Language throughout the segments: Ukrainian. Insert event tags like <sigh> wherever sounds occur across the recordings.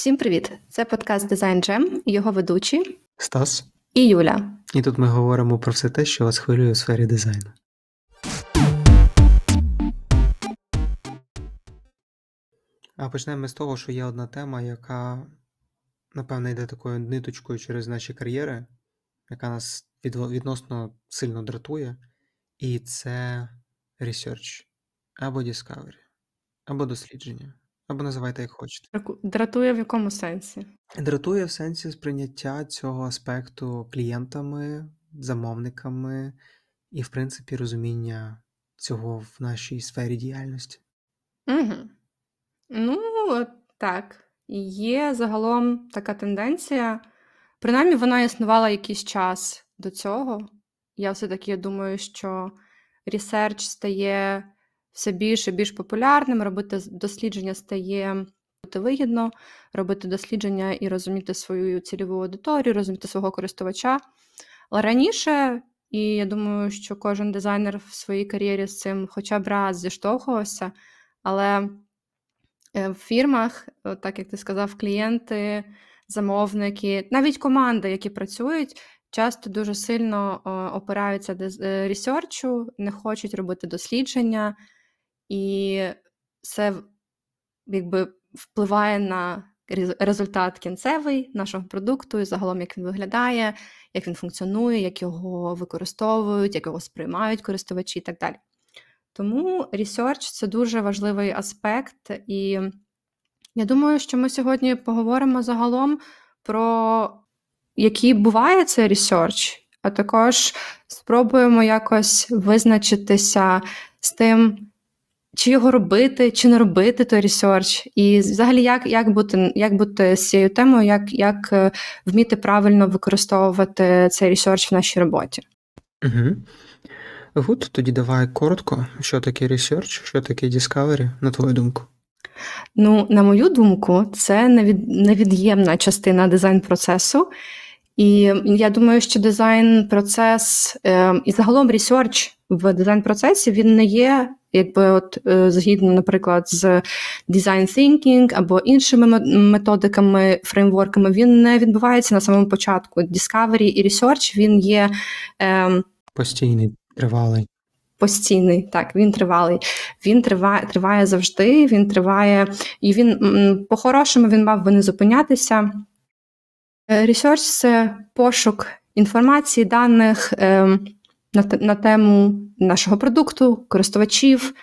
Всім привіт! Це подкаст Design Jam його ведучі Стас і Юля. І тут ми говоримо про все те, що вас хвилює у сфері дизайну. А почнемо з того, що є одна тема, яка, напевно, йде такою ниточкою через наші кар'єри, яка нас відносно сильно дратує, і це research або discovery, або дослідження. Або називайте як хочете. Дратує в якому сенсі? Дратує в сенсі сприйняття цього аспекту клієнтами, замовниками і, в принципі, розуміння цього в нашій сфері діяльності. Угу. Ну, так. Є загалом така тенденція. Принаймні, вона існувала якийсь час до цього. Я все-таки думаю, що research стає все більш і більш популярним, робити дослідження стає вигідно, робити дослідження і розуміти свою цільову аудиторію, розуміти свого користувача. Але раніше, і я думаю, що кожен дизайнер в своїй кар'єрі з цим хоча б раз зіштовхувався, але е, в фірмах, так як ти сказав, клієнти, замовники, навіть команди, які працюють, часто дуже сильно опираються е, ресерчу, не хочуть робити дослідження, і це якби впливає на результат кінцевий нашого продукту, і загалом, як він виглядає, як він функціонує, як його використовують, як його сприймають користувачі і так далі. Тому research – це дуже важливий аспект, і я думаю, що ми сьогодні поговоримо загалом про який буває цей research, а також спробуємо якось визначитися з тим, чи його робити, чи не робити той research, і взагалі, як як, бути як бути з цією темою, як як е, вміти правильно використовувати цей research в нашій роботі. Угу. Good, тоді давай коротко, що таке research, що таке discovery, на твою думку. Ну, на мою думку, це невід... невід'ємна частина дизайн-процесу. І я думаю, що дизайн-процес е, і загалом ресерч в дизайн-процесі він не є якби от е, згідно, наприклад, з design thinking або іншими методиками, фреймворками, він не відбувається на самому початку. Discovery і research, він є е, постійний, тривалий. Постійний, так, він тривалий. Він триває триває завжди, він триває, і він по-хорошому він мав би не зупинятися. Research – це пошук інформації, даних. Е, на тему нашого продукту, користувачів,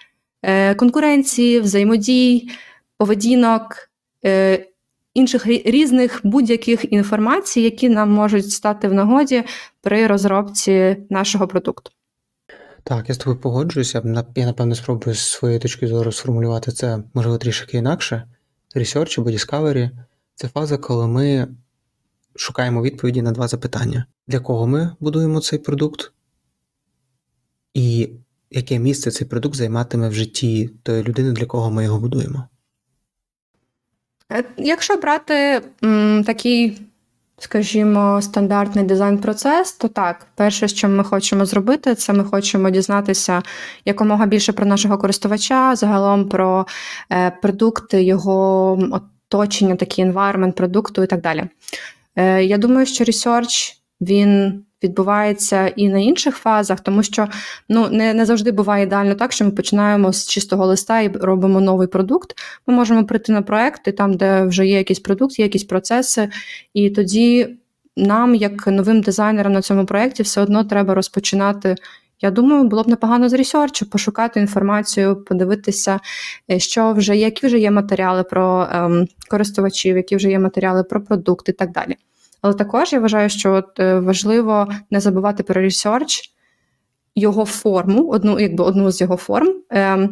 е, конкуренції, взаємодій, поведінок, е, інших різних будь-яких інформацій, які нам можуть стати в нагоді при розробці нашого продукту. Так, я з тобою погоджуюся. Я, напевно, спробую з своєї точки зору сформулювати це, можливо, трішки інакше. Research або Discovery – це фаза, коли ми шукаємо відповіді на два запитання: для кого ми будуємо цей продукт, і яке місце цей продукт займатиме в житті тої людини, для кого ми його будуємо? Е, якщо брати м, такий, скажімо, стандартний дизайн-процес, то так, перше, що ми хочемо зробити, це ми хочемо дізнатися якомога більше про нашого користувача, загалом про е, продукти, його оточення, такий environment продукту і так далі. Е, Я думаю, що research, він відбувається і на інших фазах, тому що ну не не завжди буває ідеально так, що ми починаємо з чистого листа і робимо новий продукт. Ми можемо прийти на проекти, там, де вже є якийсь продукт, є якісь процеси, і тоді нам, як новим дизайнерам на цьому проєкті, все одно треба розпочинати. Я думаю, було б непогано з research у, пошукати інформацію, подивитися, е, що вже які вже є матеріали про ем, користувачів, які вже є матеріали про продукт і так далі. Але також я вважаю, що от, е, важливо не забувати про research, його форму, одну якби одну з його форм. Е,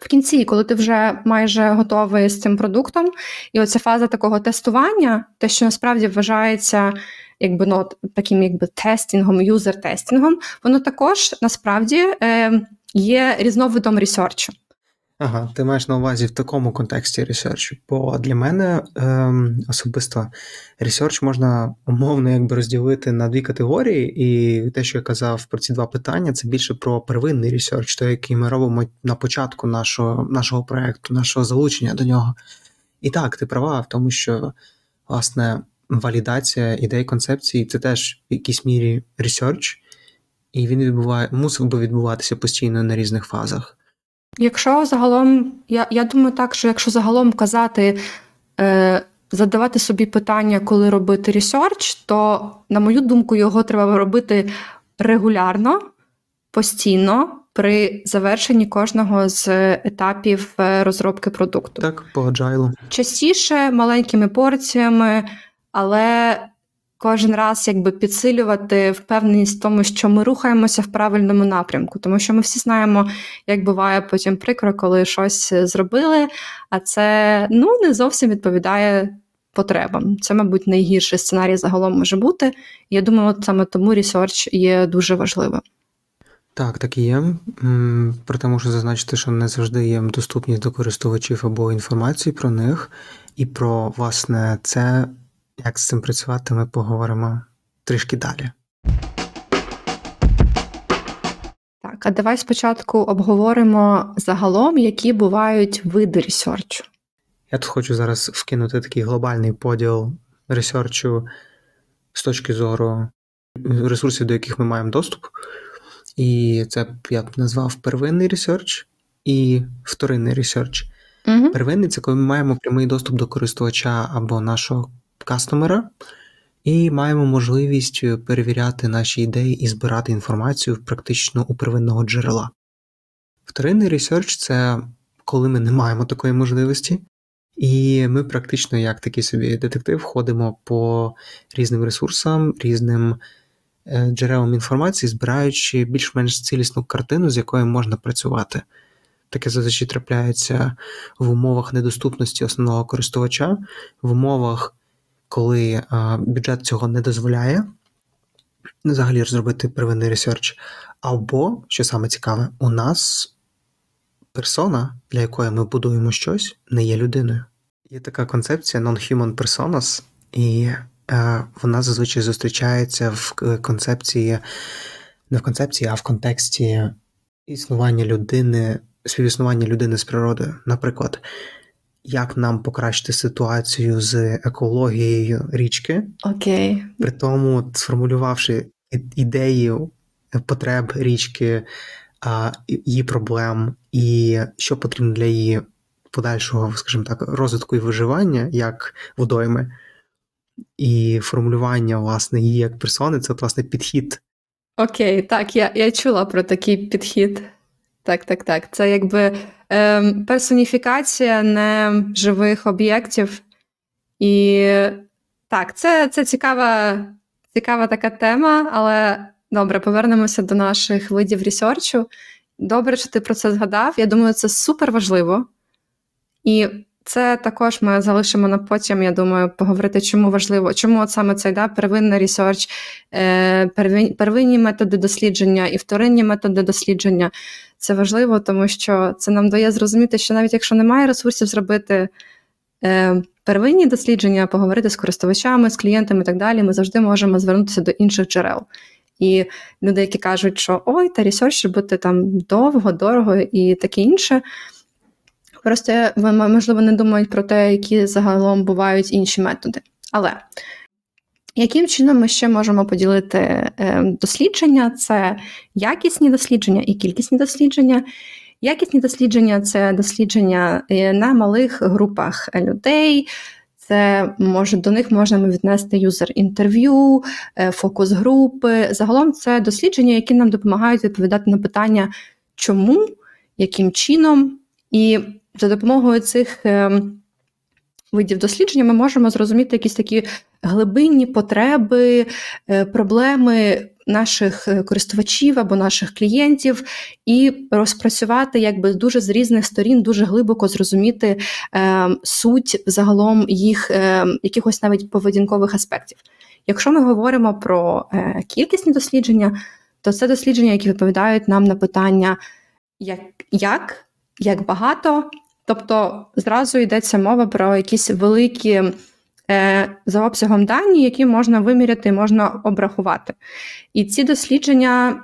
в кінці, коли ти вже майже готовий з цим продуктом, і оця фаза такого тестування, те, що насправді вважається якби ну, таким якби testing ом, user-testing ом, воно також насправді е, є різновидом research у. Ага, ти маєш на увазі в такому контексті research у. Бо для мене ем, особисто research можна умовно якби розділити на дві категорії, і те, що я казав про ці два питання, це більше про первинний research, той, який ми робимо на початку нашого нашого проекту, нашого залучення до нього. І так, ти права в тому, що власне валідація ідей концепції це теж в якійсь мірі research, і він відбуває, мусив би відбуватися постійно на різних фазах. Якщо загалом, я я думаю, так, що якщо загалом казати, е, задавати собі питання, коли робити research, то, на мою думку, його треба робити регулярно, постійно при завершенні кожного з етапів е, розробки продукту. Так, по agile. Частіше маленькими порціями, але кожен раз якби підсилювати впевненість в тому, що ми рухаємося в правильному напрямку, тому що ми всі знаємо, як буває потім прикро, коли щось зробили, а це ну не зовсім відповідає потребам. Це, мабуть, найгірший сценарій загалом може бути. Я думаю, от саме тому ресерч є дуже важливим. Так, так і є. Проте можу зазначити, що не завжди є доступність до користувачів або інформації про них, і про власне це, як з цим працювати, ми поговоримо трішки далі. Так, а давай спочатку обговоримо загалом, які бувають види ресерчу. Я тут хочу зараз вкинути такий глобальний поділ ресерчу з точки зору ресурсів, до яких ми маємо доступ. І це я б назвав первинний research і вторинний research. Угу. Первинний це коли ми маємо прямий доступ до користувача або нашого customer а, і маємо можливість перевіряти наші ідеї і збирати інформацію практично у первинного джерела. Вторинний research це коли ми не маємо такої можливості, і ми практично, як такий собі детектив, ходимо по різним ресурсам, різним Е, джерелам інформації, збираючи більш-менш цілісну картину, з якою можна працювати. Таке зазвичай трапляється в умовах недоступності основного користувача, в умовах, коли бюджет цього не дозволяє, взагалі зробити первинний ресерч. Або, що саме цікаве, у нас персона, для якої ми будуємо щось, не є людиною. Є така концепція non-human personas, і Е, вона зазвичай зустрічається в концепції, не в концепції, а в контексті існування людини, співіснування людини з природою. Наприклад, як нам покращити ситуацію з екологією річки, Окей. при тому сформулювавши ідею потреб річки, її проблем і що потрібно для її подальшого, скажімо так, розвитку і виживання як водойми. І формулювання, власне, її як персони це, власне, підхід. Окей, так, я я чула про такий підхід. Так, так, так. Це якби персоніфікація неживих об'єктів. І так, це це цікава цікава така тема, але добре, повернемося до наших видів research у. Добре, що ти про це згадав. Я думаю, це супер важливо. І це також ми залишимо на потім, я думаю, поговорити, чому важливо, чому от саме цей да, первинний research, первинні методи дослідження і вторинні методи дослідження. Це важливо, тому що це нам дає зрозуміти, що навіть якщо немає ресурсів зробити е, первинні дослідження, поговорити з користувачами, з клієнтами і так далі, ми завжди можемо звернутися до інших джерел. І люди, які кажуть, що ой, та ресерч робити там довго, дорого і таке інше. Просто можливо не думають про те, які загалом бувають інші методи. Але яким чином ми ще можемо поділити е, дослідження? Це якісні дослідження і кількісні дослідження. Якісні дослідження це дослідження е, на малих групах людей. Це може до них можна віднести юзер-інтерв'ю, е, фокус-групи. Загалом це дослідження, які нам допомагають відповідати на питання, чому, яким чином. І за допомогою цих ем, видів дослідження ми можемо зрозуміти якісь такі глибинні потреби, е, проблеми наших е, користувачів або наших клієнтів, і розпрацювати якби дуже з різних сторін, дуже глибоко зрозуміти е, суть загалом їх е, якихось навіть поведінкових аспектів. Якщо ми говоримо про е, кількісні дослідження, то це дослідження, які відповідають нам на питання, як, як, як багато Тобто зразу йдеться мова про якісь великі е, за обсягом дані, які можна виміряти, можна обрахувати. І ці дослідження.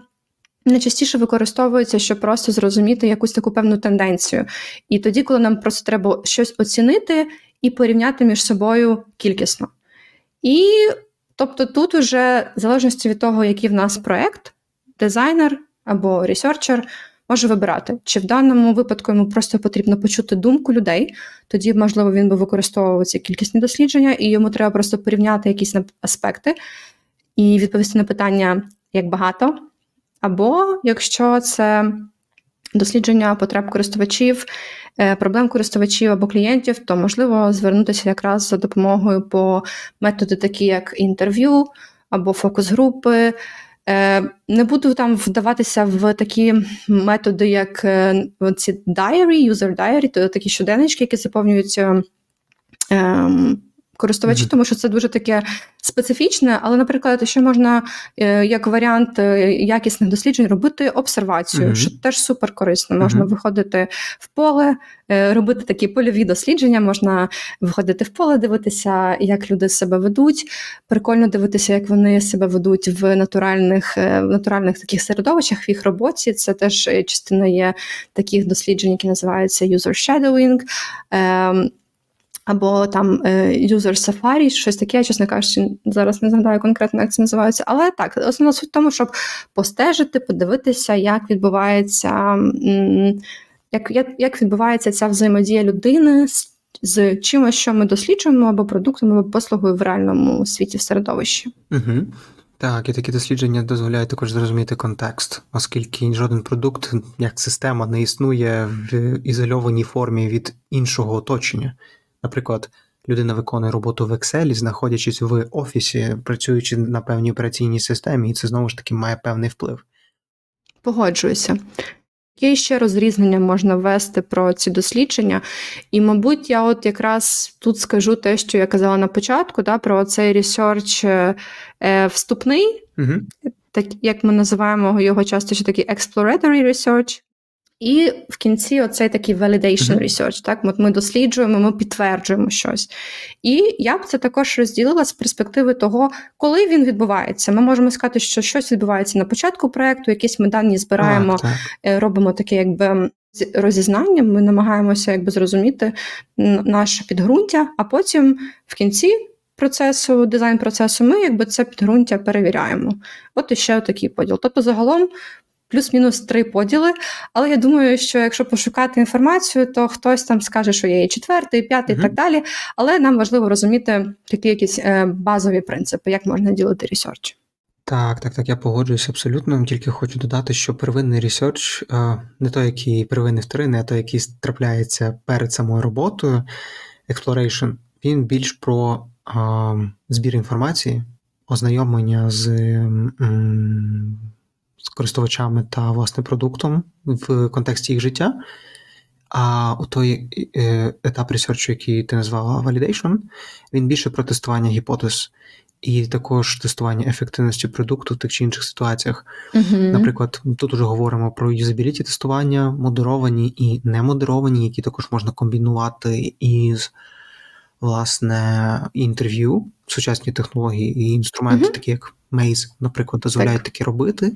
Найчастіше використовуються, щоб просто зрозуміти якусь таку певну тенденцію. І тоді, коли нам просто треба щось оцінити і порівняти між собою кількісно. І тобто тут уже, в залежності від того, який в нас проект, дизайнер або ресерчер може вибирати, чи в даному випадку йому просто потрібно почути думку людей, тоді, можливо, він би використовував ці кількісні дослідження, і йому треба просто порівняти якісь аспекти і відповісти на питання, як багато. Або якщо це дослідження потреб користувачів, е, проблем користувачів або клієнтів, то можливо звернутися якраз за допомогою по методи, такі як інтерв'ю або фокус-групи. Е, не буду там вдаватися в такі методи, як е, ці diary, user diary, то такі щоденнички, які заповнюються ем, користувачі, тому що це дуже таке специфічне, але, наприклад, ще можна е, як варіант е, якісних досліджень робити обсервацію, mm-hmm. що теж супер корисно. Можна виходити в поле, е, робити такі польові дослідження, можна виходити в поле, дивитися, як люди себе ведуть. Прикольно дивитися, як вони себе ведуть в натуральних в натуральних таких середовищах в їх роботі. Це теж частина є таких досліджень, які називаються user shadowing. Або там User Safari, щось таке, я, чесно кажучи, зараз не згадаю конкретно, як це називається. Але так, основна суть в тому, щоб постежити, подивитися, як відбувається як, як, як відбувається ця взаємодія людини з, з чимось, що ми досліджуємо, або продуктом, або послугою в реальному світі в середовищі. Угу. Так, і такі дослідження дозволяють також зрозуміти контекст, оскільки жоден продукт як система не існує в ізольованій формі від іншого оточення. Наприклад, людина виконує роботу в Excel, знаходячись в офісі, працюючи на певній операційній системі, і це знову ж таки має певний вплив. Погоджуюся. Є ще розрізнення можна ввести про ці дослідження, і, мабуть, я от якраз тут скажу те, що я казала на початку, да, про цей ресерч е, вступний, угу. так як ми називаємо його часто ще такий exploratory research, і в кінці оцей такий validation research, так, От ми досліджуємо, ми підтверджуємо щось. І я б це також розділила з перспективи того, коли він відбувається. Ми можемо сказати, що щось відбувається на початку проєкту, якісь ми дані збираємо, так, так. Е, робимо таке, якби. Розізнання, ми намагаємося якби зрозуміти наше підґрунтя, а потім в кінці процесу, дизайн процесу, ми якби це підґрунтя перевіряємо. От іще такий поділ. Тобто, загалом плюс-мінус три поділи. Але я думаю, що якщо пошукати інформацію, то хтось там скаже, що є і четвертий, і п'ятий, і так далі. Але нам важливо розуміти такі якісь е, базові принципи, як можна ділити research. Так, так, так, я погоджуюся абсолютно. Тільки хочу додати, що первинний research, е, не той, який первинний вторинний, а той, який трапляється перед самою роботою, exploration, він більш про е, збір інформації, ознайомлення з з користувачами та власне продуктом в контексті їх життя. А у той е, етап ресерчу, який ти назвала Validation, він більше про тестування гіпотез і також тестування ефективності продукту в тих чи інших ситуаціях. Uh-huh. Наприклад, тут уже говоримо про юзабіліті тестування, модеровані і немодеровані, які також можна комбінувати із власне інтерв'ю, сучасні технології і інструменти, uh-huh. такі як Maze, наприклад, дозволяють так. таке робити.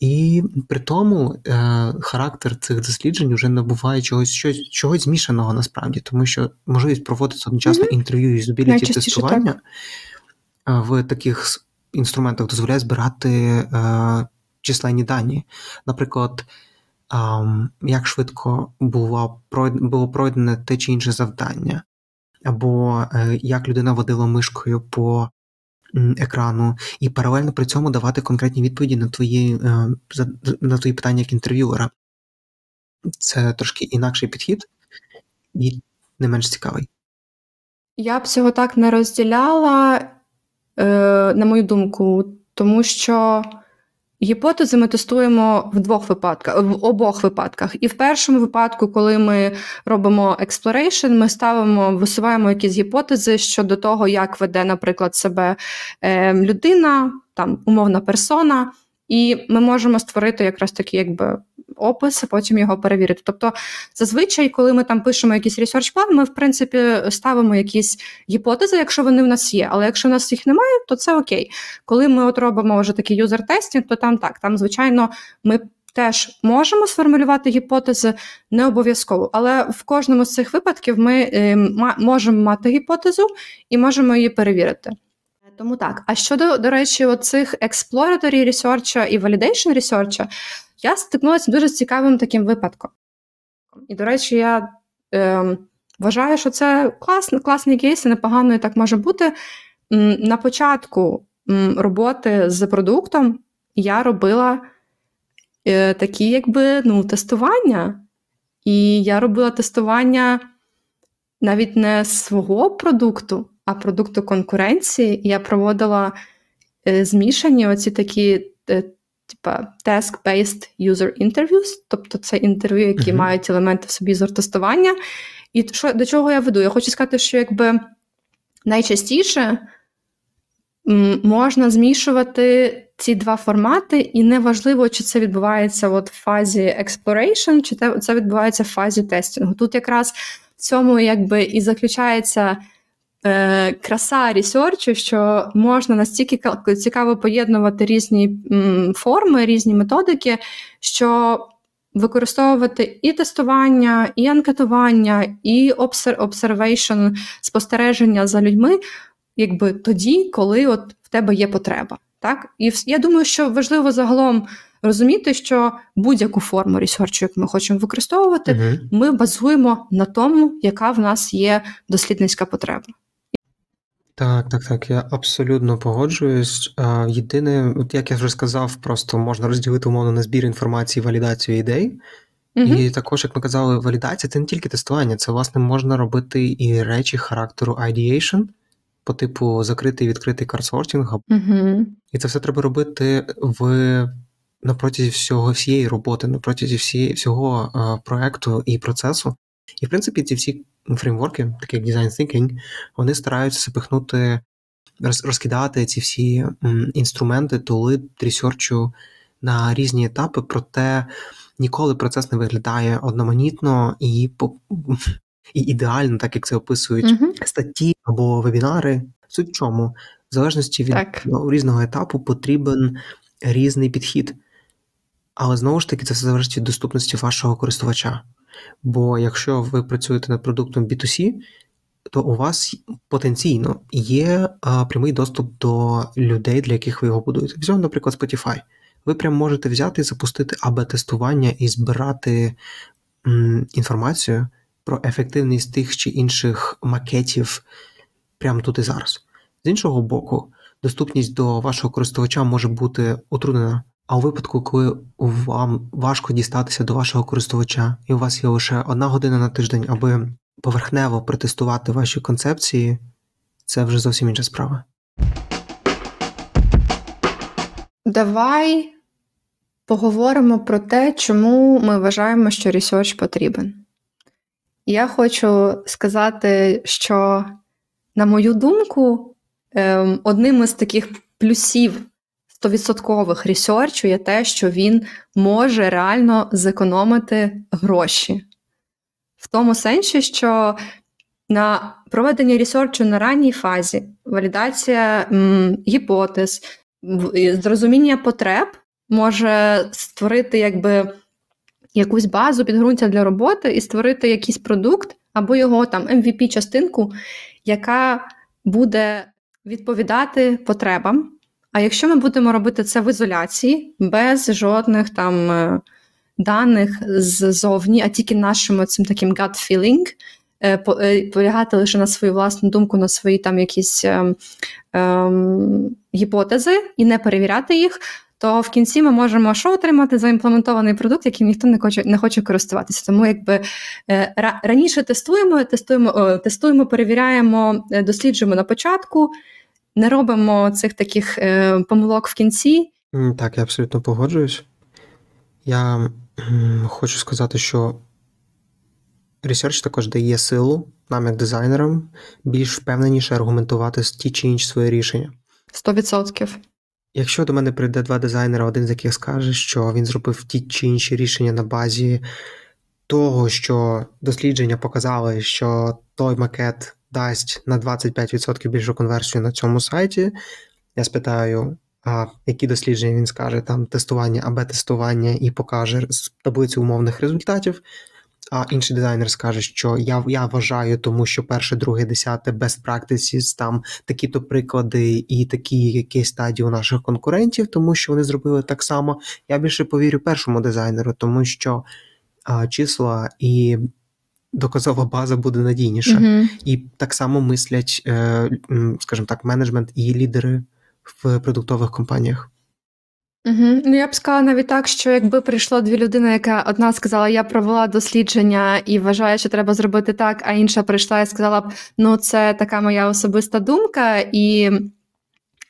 І при тому е, характер цих досліджень вже набуває чогось щось, чогось змішаного насправді, тому що можливість проводити одночасно mm-hmm. інтерв'ю і юзабіліті тестування так. Е, в таких інструментах дозволяє збирати е, численні дані. Наприклад, е, як швидко було було пройдене те чи інше завдання, або е, як людина водила мишкою по екрану, і паралельно при цьому давати конкретні відповіді на твої е, на твої питання як інтерв'юера. Це трошки інакший підхід і не менш цікавий. Я б цього так не розділяла, е, на мою думку, тому що Гіпотези ми тестуємо в двох випадках, в обох випадках. І в першому випадку, коли ми робимо exploration, ми ставимо, висуваємо якісь гіпотези щодо того, як веде, наприклад, себе е, людина, там умовна персона, і ми можемо створити якраз такі, якби опис, потім його перевірити. Тобто, зазвичай, коли ми там пишемо якийсь research план, ми в принципі ставимо якісь гіпотези, якщо вони в нас є. Але якщо в нас їх немає, то це окей. Коли ми от робимо вже такий user-testing, то там так, там, звичайно, ми теж можемо сформулювати гіпотези, не обов'язково, але в кожному з цих випадків ми е, можемо мати гіпотезу і можемо її перевірити. Тому так. А щодо, до речі, оцих exploratory research і validation research, я стикнулася з дуже цікавим таким випадком. І, до речі, я е, вважаю, що це класний, класний кейс, і непогано і так може бути. На початку роботи з продуктом я робила е, такі, якби, ну, тестування. І я робила тестування навіть не свого продукту, а продукту конкуренції. Я проводила е, змішані оці такі. е, Типа task-based user interviews, тобто це інтерв'ю, які Мгм. мають елементи в собі зортестування. І що, до чого я веду? Я хочу сказати, що якби найчастіше м, можна змішувати ці два формати, і неважливо, чи це відбувається от в фазі exploration, чи це відбувається в фазі тестінгу. Тут якраз в цьому якби і заключається е, краса ресерчу, що можна настільки цікаво поєднувати різні м, форми, різні методики, що використовувати і тестування, і анкетування, і обсер- observation, спостереження за людьми, якби тоді, коли от в тебе є потреба. Так? І я думаю, що важливо загалом розуміти, що будь-яку форму ресерчу, яку ми хочемо використовувати, Угу. ми базуємо на тому, яка в нас є дослідницька потреба. Так, так, так, я абсолютно погоджуюсь. А, Єдине, от як я вже сказав, просто можна розділити умовно на збір інформації, валідацію ідей. Мгм. І також, як ми казали, валідація це не тільки тестування, це власне можна робити і речі характеру ideation, по типу закритий і відкритий карсортінг. Угу. І це все треба робити в на протязі всього всієї роботи, на протязі всієї всього е, проекту і процесу. І в принципі, ці всі фреймворки, такі як Design Thinking, вони стараються запихнути, розкидати ці всі інструменти, тули ресерчу на різні етапи, проте ніколи процес не виглядає одноманітно і, по- і ідеально, так як це описують Угу. статті або вебінари. Суть в чому? В залежності від Так. ну, різного етапу потрібен різний підхід. Але знову ж таки, це все залежить від доступності вашого користувача. Бо якщо ви працюєте над продуктом B2C, то у вас потенційно є а, прямий доступ до людей, для яких ви його будуєте. Взяв, наприклад, Spotify. Ви прям можете взяти і запустити АБ-тестування і збирати м, інформацію про ефективність тих чи інших макетів прямо тут і зараз. З іншого боку, доступність до вашого користувача може бути утруднена. А у випадку, коли вам важко дістатися до вашого користувача, і у вас є лише одна година на тиждень, аби поверхнево протестувати ваші концепції, це вже зовсім інша справа. Давай поговоримо про те, чому ми вважаємо, що research потрібен. Я хочу сказати, що, на мою думку, ем, одним із таких плюсів 100% research у є те, що він може реально зекономити гроші. В тому сенсі, що на проведення research у на ранній фазі, валідація м, гіпотез, зрозуміння потреб може створити якби якусь базу підґрунтя для роботи і створити якийсь продукт або його там MVP-частинку, яка буде відповідати потребам. А якщо ми будемо робити це в ізоляції, без жодних там е, даних ззовні, а тільки нашим цим таким gut feeling, е, е, полягати лише на свою власну думку, на свої там якісь ем, ем, гіпотези і не перевіряти їх, то в кінці ми можемо що отримати заімплементований продукт, яким ніхто не хоче не хоче користуватися. Тому якби раніше тестуємо, тестуємо, тестуємо, перевіряємо, досліджуємо на початку, не робимо цих таких е, помилок в кінці. Так, я абсолютно погоджуюсь. Я хочу сказати, що ресерч також дає силу нам, як дизайнерам, більш впевненіше аргументувати ті чи інші свої рішення. 100%. Якщо до мене прийде два дизайнера, один з яких скаже, що він зробив ті чи інші рішення на базі того, що дослідження показали, що той макет дасть на 25% більшу конверсію на цьому сайті, я спитаю: а, які дослідження він скаже, там тестування, АБ-тестування і покаже таблицю умовних результатів. А інший дизайнер скаже, що я я вважаю, тому що перше, друге, десяте best practices, там такі-то приклади і такі якісь стадії у наших конкурентів, тому що вони зробили так само. Я більше повірю першому дизайнеру, тому що а, числа і доказова база буде надійніша. Мгм. І так само мислять, е, скажімо так, менеджмент і лідери в продуктових компаніях. Угу. Ну, я б сказала навіть так, що якби прийшло дві людини, яка одна сказала, я провела дослідження і вважаю, що треба зробити так, а інша прийшла і сказала б, ну це така моя особиста думка, і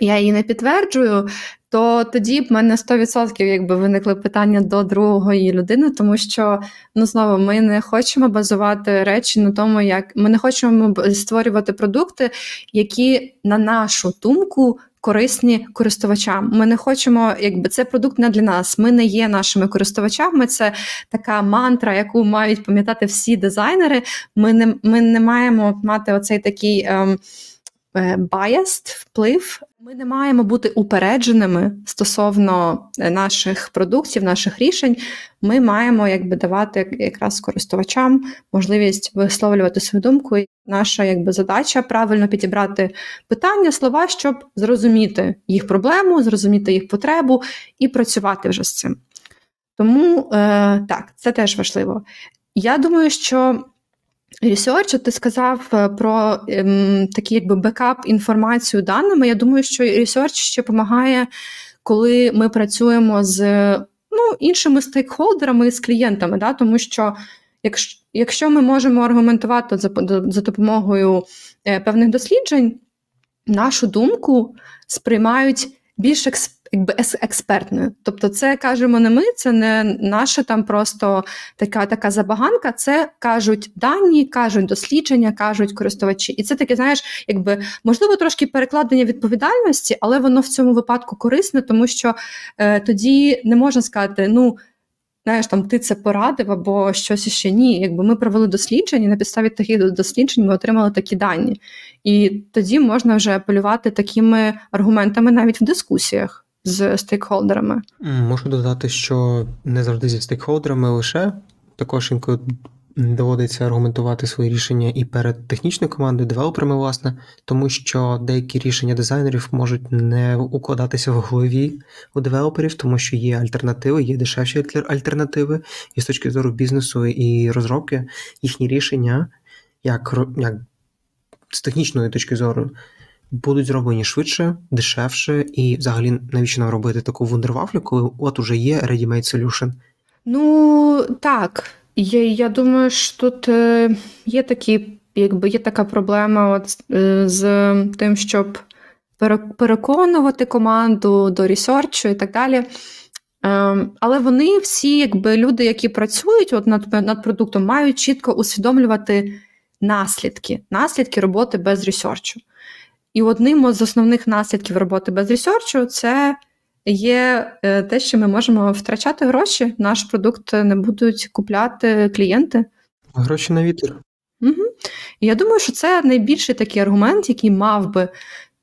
я її не підтверджую, то тоді б мене 100% якби виникли питання до другої людини, тому що ну знову ми не хочемо базувати речі на тому, як ми не хочемо створювати продукти, які на нашу думку корисні користувачам. Ми не хочемо, якби це продукт не для нас. Ми не є нашими користувачами. Це така мантра, яку мають пам'ятати всі дизайнери. Ми не, ми не маємо мати оцей такий. Ем, biased вплив. Ми не маємо бути упередженими стосовно е, наших продуктів, наших рішень. Ми маємо якби давати якраз користувачам можливість висловлювати свою думку. І наша якби задача правильно підібрати питання, слова, щоб зрозуміти їх проблему, зрозуміти їх потребу і працювати вже з цим. Тому е, так, це теж важливо. Я думаю, що От ти сказав е, про ем, такий якби бекап інформацію даними. Я думаю, що research ще допомагає, коли ми працюємо з ну, іншими стейкхолдерами з клієнтами, да? тому що якщо, якщо ми можемо аргументувати за, за допомогою е, певних досліджень, нашу думку сприймають більш експ, якби експертною. Тобто, це кажемо не ми, це не наша там просто така така забаганка. Це кажуть дані, кажуть дослідження, кажуть користувачі. І це таке, знаєш, якби можливо трошки перекладення відповідальності, але воно в цьому випадку корисне, тому що е, тоді не можна сказати, ну. Знаєш, там ти це порадив або щось іще ні. Якби ми провели дослідження, на підставі таких досліджень ми отримали такі дані. І тоді можна вже апелювати такими аргументами навіть в дискусіях з стейкхолдерами. Можу додати, що не завжди зі стейкхолдерами лише також інколи доводиться аргументувати свої рішення і перед технічною командою, девелоперами, власне, тому що деякі рішення дизайнерів можуть не укладатися в голові у девелоперів, тому що є альтернативи, є дешевші альтер- альтернативи, і з точки зору бізнесу і розробки їхні рішення, як, як з технічної точки зору, будуть зроблені швидше, дешевше, і взагалі навіщо нам робити таку вундервафлю, коли от уже є ready-made solution. Ну так, є, я думаю, що тут е, є такі, якби є така проблема от, е, з тим, щоб переконувати команду до ресерчу і так далі. Ем, але вони всі, якби люди, які працюють от над, над продуктом, мають чітко усвідомлювати наслідки, наслідки роботи без ресерчу. І одним з основних наслідків роботи без ресерчу це є е, те, що ми можемо втрачати гроші. Наш продукт не будуть купляти клієнти. Гроші на вітер. Угу. І я думаю, що це найбільший такий аргумент, який мав би,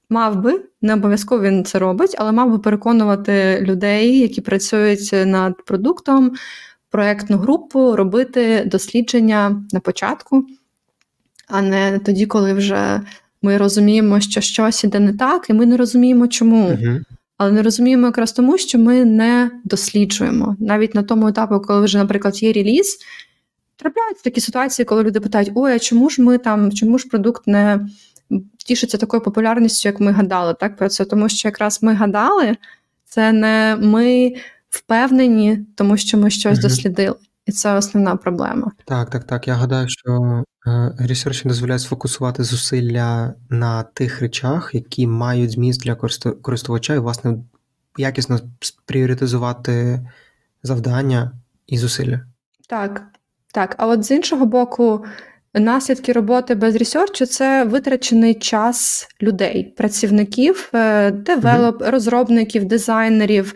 мав би, не обов'язково він це робить, але мав би переконувати людей, які працюють над продуктом, проектну групу, робити дослідження на початку, а не тоді, коли вже ми розуміємо, що щось іде не так, і ми не розуміємо, чому. Угу. Але не розуміємо якраз тому, що ми не досліджуємо. Навіть на тому етапі, коли вже, наприклад, є реліз, трапляються такі ситуації, коли люди питають: ой, а чому ж ми там, чому ж продукт не тішиться такою популярністю, як ми гадали, так про це? Тому що якраз ми гадали, це не ми впевнені, тому що ми щось Мгм. дослідили. І це основна проблема. Так, так, так. Я гадаю, що е, research дозволяє сфокусувати зусилля на тих речах, які мають зміст для користу- користувача, і, власне, якісно пріоритизувати завдання і зусилля. Так, так. А от з іншого боку, наслідки роботи без research у це витрачений час людей, працівників, е, develop, розробників, дизайнерів,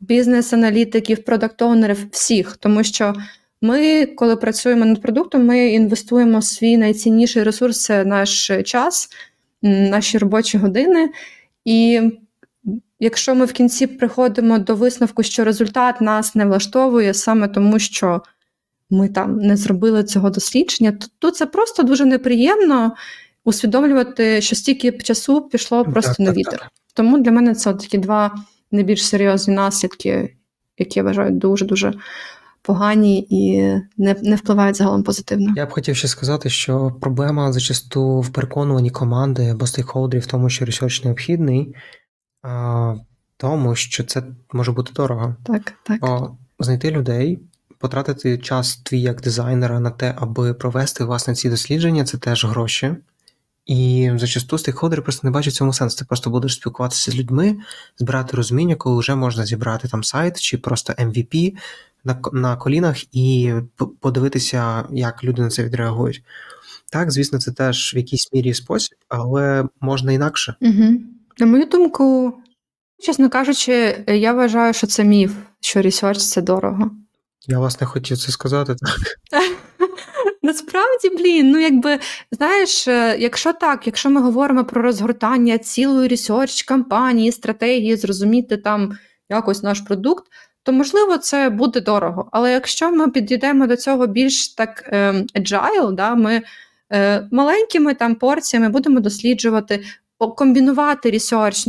бізнес-аналітиків, продакт-оунерів, всіх. Тому що ми, коли працюємо над продуктом, ми інвестуємо свій найцінніший ресурс це наш час, наші робочі години. І якщо ми в кінці приходимо до висновку, що результат нас не влаштовує саме тому, що ми там не зробили цього дослідження, то, то це просто дуже неприємно усвідомлювати, що стільки часу пішло просто Так, на так, вітер. так. Тому для мене це такі два найбільш серйозні наслідки, які я вважаю дуже дуже погані і не, не впливають загалом позитивно. Я б хотів ще сказати, що проблема зачасту в переконуванні команди або стейкхолдерів в тому, що research необхідний, а, тому, що це може бути дорого. Так, так. Бо знайти людей, потратити час твій як дизайнера на те, аби провести власне ці дослідження, це теж гроші. І зачасту стейкхолдери просто не бачать цьому сенсу. Ти просто будеш спілкуватися з людьми, збирати розуміння, коли вже можна зібрати там сайт чи просто MVP на, на колінах і подивитися, як люди на це відреагують. Так, звісно, це теж в якійсь мірі спосіб, але можна інакше. Угу. На мою думку, чесно кажучи, я вважаю, що це міф, що research це дорого. Я власне хотів це сказати. Так. <laughs> Насправді, блін, ну якби знаєш, е, якщо так, якщо ми говоримо про розгортання цілої research кампанії, стратегії, зрозуміти там якось наш продукт, то можливо це буде дорого. Але якщо ми підійдемо до цього більш так е, agile, да, ми е, маленькими там порціями будемо досліджувати. Комбінувати ресерч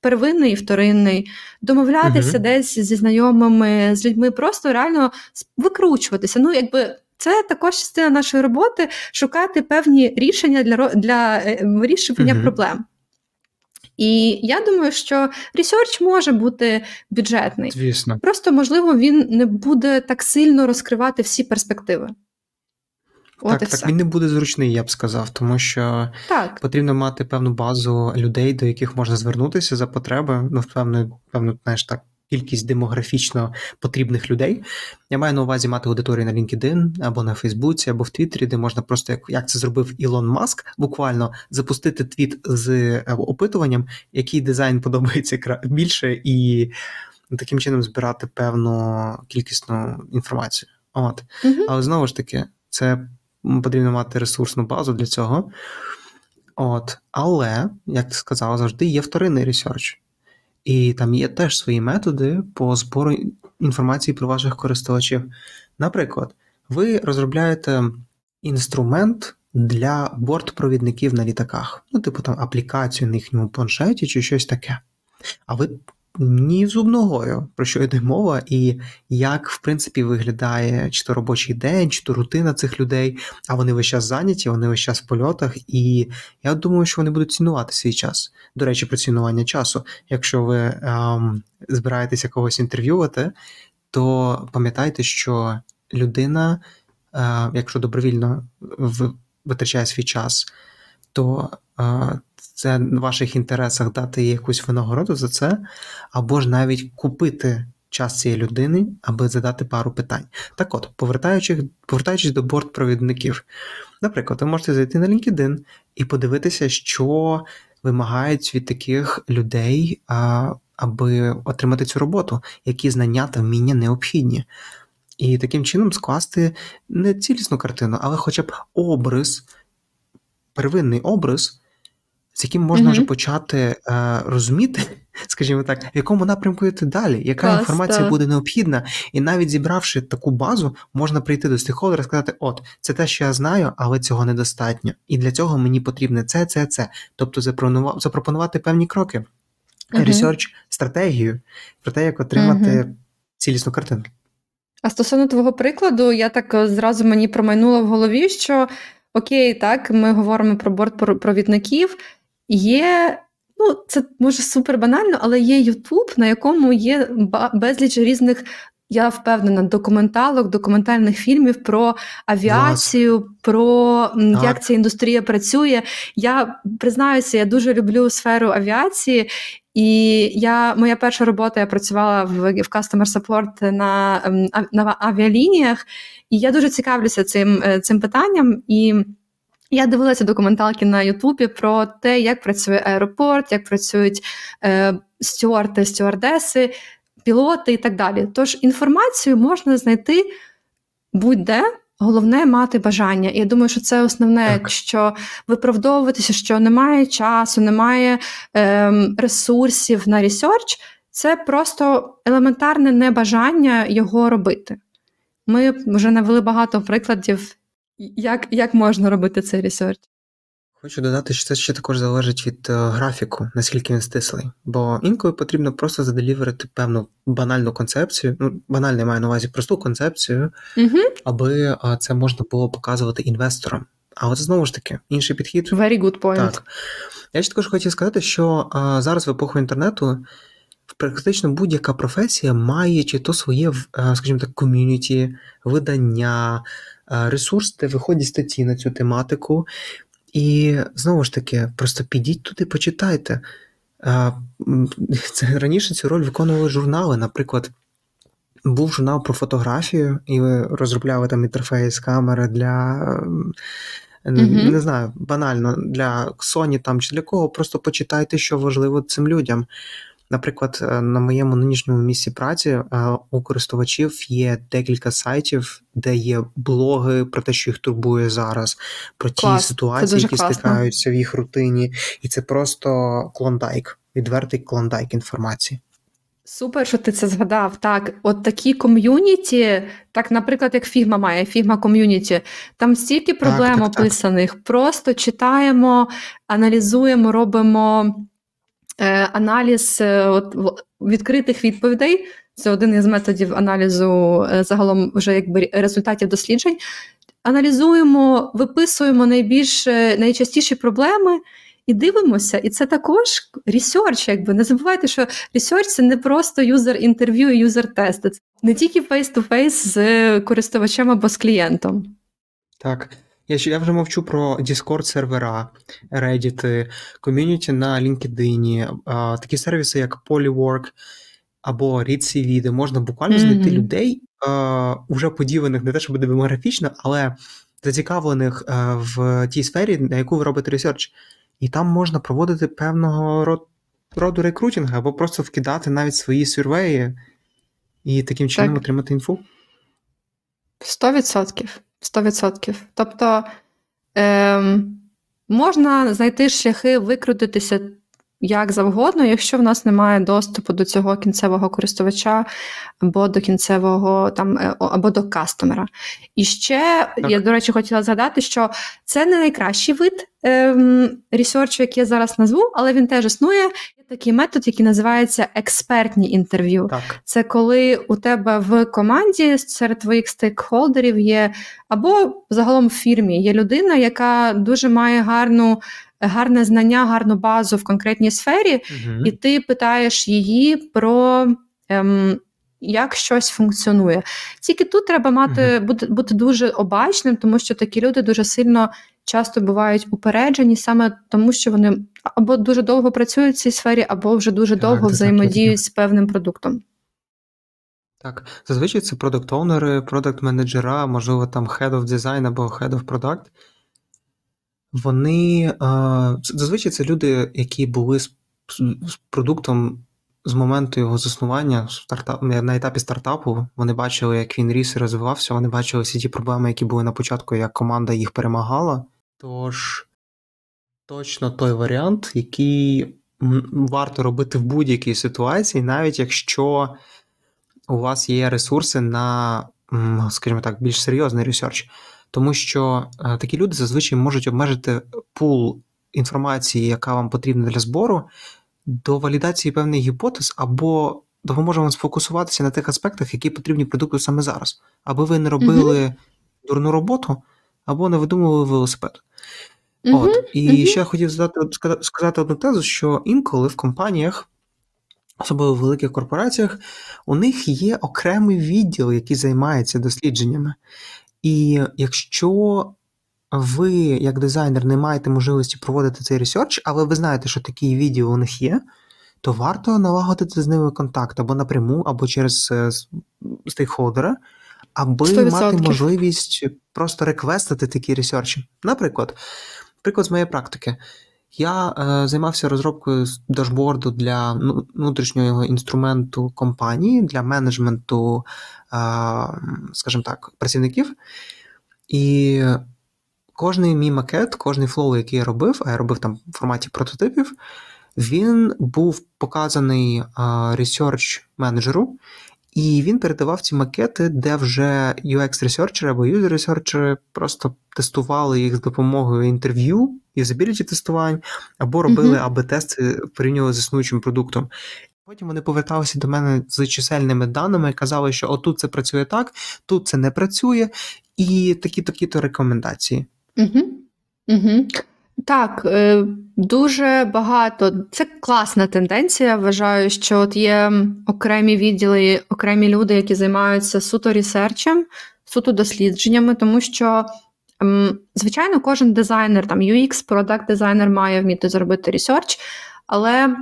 первинний і вторинний, домовлятися Мгм. десь зі знайомими, з людьми, просто реально викручуватися. Ну, якби це також частина нашої роботи шукати певні рішення для, для е, вирішування Мгм. проблем. І я думаю, що research може бути бюджетний. Звісно. Просто, можливо, він не буде так сильно розкривати всі перспективи. От так, так він не буде зручний, я б сказав, тому що Так. потрібно мати певну базу людей, до яких можна звернутися за потреби. Ну, певну, певну, знаєш так, кількість демографічно потрібних людей. Я маю на увазі мати аудиторію на LinkedIn або на Фейсбуці, або в Твіттері, де можна просто, як, як це зробив Ілон Маск, буквально запустити твіт з е, опитуванням, який дизайн <laughs> подобається більше, і таким чином збирати певну кількісну інформацію. От. Угу. Але знову ж таки, це потрібно мати ресурсну базу для цього. От. Але, як ти сказала, завжди є вторинний ресерч. І там є теж свої методи по збору інформації про ваших користувачів. Наприклад, ви розробляєте інструмент для бортпровідників на літаках, ну, типу там аплікацію на їхньому планшеті чи щось таке. А ви ні зуб ногою, про що йде мова, і як, в принципі, виглядає чи то робочий день, чи то рутина цих людей, а вони весь час зайняті, вони весь час в польотах, і я думаю, що вони будуть цінувати свій час. До речі, про цінування часу. Якщо ви ем, збираєтеся когось інтерв'ювати, то пам'ятайте, що людина, е, якщо добровільно витрачає свій час, то е, це в ваших інтересах дати їй якусь винагороду за це, або ж навіть купити час цієї людини, аби задати пару питань. Так от, повертаючись, повертаючись до бортпровідників, наприклад, ви можете зайти на LinkedIn і подивитися, що вимагають від таких людей, аби отримати цю роботу, які знання та вміння необхідні. І таким чином скласти не цілісну картину, але хоча б образ, первинний образ, з яким можна Мгм. вже почати е, розуміти, <laughs> скажімо так, в якому напрямку йти далі, яка Клас, інформація так. буде необхідна. І навіть зібравши таку базу, можна прийти до стейкхолдера і сказати: от, це те, що я знаю, але цього недостатньо. І для цього мені потрібне це, це, це. Тобто запропонува- запропонувати певні кроки, research, стратегію про те, як отримати цілісну картину. А стосовно твого прикладу, я так е, зразу мені промайнуло в голові, що окей, так, ми говоримо про бортпровідників. Є, ну, це може супер банально, але є Ютуб, на якому є безліч різних. Я впевнена, документалок, документальних фільмів про авіацію, про м, Так. як ця індустрія працює. Я признаюся, я дуже люблю сферу авіації, і я, моя перша робота, я працювала в, в Customer Support на, на авіалініях, і я дуже цікавлюся цим, е, цим питанням. І я дивилася документалки на Ютубі про те, як працює аеропорт, як працюють е, стюарди, стюардеси, пілоти і так далі. Тож інформацію можна знайти будь-де. Головне мати бажання. І я думаю, що це основне, Так. якщо виправдовуватися, що немає часу, немає ем, ресурсів на research, це просто елементарне небажання його робити. Ми вже навели багато прикладів, як, як можна робити цей research. Хочу додати, що це ще також залежить від е, графіку, наскільки він стислий. Бо інколи потрібно просто заделіверити певну банальну концепцію, ну банально маю на увазі просту концепцію, Угу. аби е, це можна було показувати інвесторам. А от знову ж таки, інший підхід. Very good point. Так. Я ще також хотів сказати, що а, зараз в епоху інтернету практично будь-яка професія має чи то своє, скажімо так, ком'юніті, видання, ресурс, де виходять статті на цю тематику. І знову ж таки, просто підіть туди, почитайте. <laughs> Це раніше цю роль виконували журнали. Наприклад, був журнал про фотографію, і ви розробляли там інтерфейс камери для. ем. Не знаю, банально для Sony там чи для кого, просто почитайте, що важливо цим людям. Наприклад, е, на моєму нинішньому місці праці е, у користувачів є декілька сайтів, де є блоги про те, що їх турбує зараз, про ті Клас, ситуації, які класно. стикаються в їх рутині. І це просто клондайк, відвертий клондайк інформації. Супер, що ти це згадав. Так, от такі ком'юніті, так, наприклад, як Фігма має, Фігма ком'юніті, там стільки проблем так, так. описаних. Просто читаємо, аналізуємо, робимо аналіз е, от, відкритих відповідей. Це один із методів аналізу е, загалом вже якби результатів досліджень. Аналізуємо, виписуємо найбільш е, найчастіші проблеми. І дивимося, і це також research, якби не забувайте, що Research – це не просто user інтерв'ю і user тести. Це не тільки face-to-face з користувачем або з клієнтом. Так. Я, я вже мовчу про Discord сервера, Reddit, community на LinkedIn, а, такі сервіси, як Polywork або ReadCV, де можна буквально знайти Мгм. людей, а, уже поділених не те, щоб демографічно, але зацікавлених а, в тій сфері, на яку ви робите ресерч. І там можна проводити певного род- роду рекрутинг, або просто вкидати навіть свої сюрвеї і таким чином Так. отримати інфу. 100%. 100%. Тобто ем, можна знайти шляхи викрутитися як завгодно, якщо в нас немає доступу до цього кінцевого користувача або до кінцевого там е, або до кастомера. І ще Так. я, до речі, хотіла згадати, що це не найкращий вид ем, ресерчу, який я зараз назву, але він теж існує. Є такий метод, який називається експертні інтерв'ю. Так. Це коли у тебе в команді серед твоїх стейкхолдерів є, або загалом в фірмі є людина, яка дуже має гарну, гарне знання, гарну базу в конкретній сфері, Угу. і ти питаєш її про. Ем, як щось функціонує. Тільки тут треба мати бути, бути дуже обачним, тому що такі люди дуже сильно часто бувають упереджені, саме тому, що вони або дуже довго працюють в цій сфері, або вже дуже Так, довго це так, взаємодіють з певним продуктом. Так, зазвичай це продакт-оунери, продакт-менеджера, можливо, там head of design або head of product. Вони е, зазвичай це люди, які були з, продуктом з моменту його заснування стартап, на етапі стартапу. Вони бачили, як він ріс і розвивався, вони бачили всі ті проблеми, які були на початку, як команда їх перемагала. Тож точно той варіант, який варто робити в будь-якій ситуації, навіть якщо у вас є ресурси на, скажімо так, більш серйозний research. Тому що е, такі люди зазвичай можуть обмежити пул інформації, яка вам потрібна для збору, до валідації певних гіпотез, або допоможе вам сфокусуватися на тих аспектах, які потрібні продукту саме зараз, аби ви не робили дурну роботу, або не видумували велосипед. От. І мгм. ще я хотів задати, сказати одну тезу, що інколи в компаніях, особливо в великих корпораціях, у них є окремий відділ, який займається дослідженнями. І якщо ви, як дизайнер, не маєте можливості проводити цей research, але ви знаєте, що такий відділ у них є, то варто налагодити з ними контакт або напряму, або через е, стейкхолдера, аби 100%. мати можливість просто реквестити такі ресерчі. Наприклад, приклад з моєї практики. Я е, займався розробкою дашборду для ну, внутрішнього інструменту компанії для менеджменту, е, скажімо так, працівників. І кожний мій макет, кожний flow, який я робив, а я робив там в форматі прототипів, він був показаний research менеджеру, і він передавав ці макети, де вже UX-ресерчери або user-ресерчери просто тестували їх з допомогою інтерв'ю, usability тестувань, або робили Мгм. АБ-тести, порівнювали з існуючим продуктом. Потім вони поверталися до мене з чисельними даними і казали, що отут це працює так, тут це не працює, і такі-такі-то рекомендації. Угу. Угу. Так, е, дуже багато. Це класна тенденція. Вважаю, що от є окремі відділи, окремі люди, які займаються суто ресерчем, суто дослідженнями, тому що, звичайно, кожен дизайнер, там UX, product дизайнер має вміти зробити research, але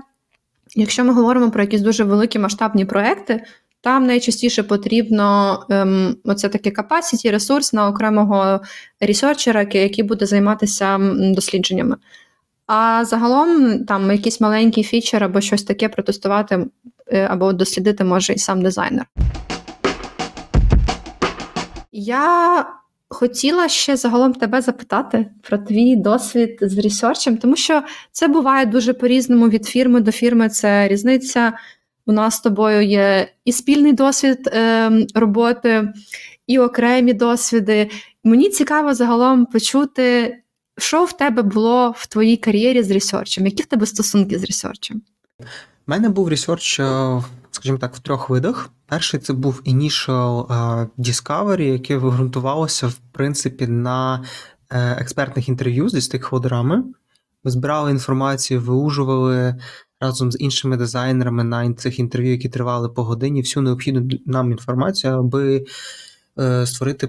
якщо ми говоримо про якісь дуже великі масштабні проекти, там найчастіше потрібно ем, оце таке capacity, ресурс на окремого ресерчера, який буде займатися дослідженнями. А загалом там якийсь маленький feature або щось таке протестувати е, або дослідити може і сам дизайнер. Я хотіла ще загалом тебе запитати про твій досвід з ресерчем, тому що це буває дуже по-різному від фірми до фірми. Це різниця. У нас з тобою є і спільний досвід е, роботи, і окремі досвіди. Мені цікаво загалом почути, що в тебе було в твоїй кар'єрі з ресерчем, які в тебе стосунки з ресерчем? У мене був research, е, скажімо так, в трьох видах. Перший це був Initial е, Discovery, яке вигрунтувалося, в принципі, на е, експертних інтерв'ю зі стейкхолдерами. Ми збирали інформацію, виужували разом з іншими дизайнерами на цих інтерв'ю, які тривали по годині, всю необхідну нам інформацію, аби е, створити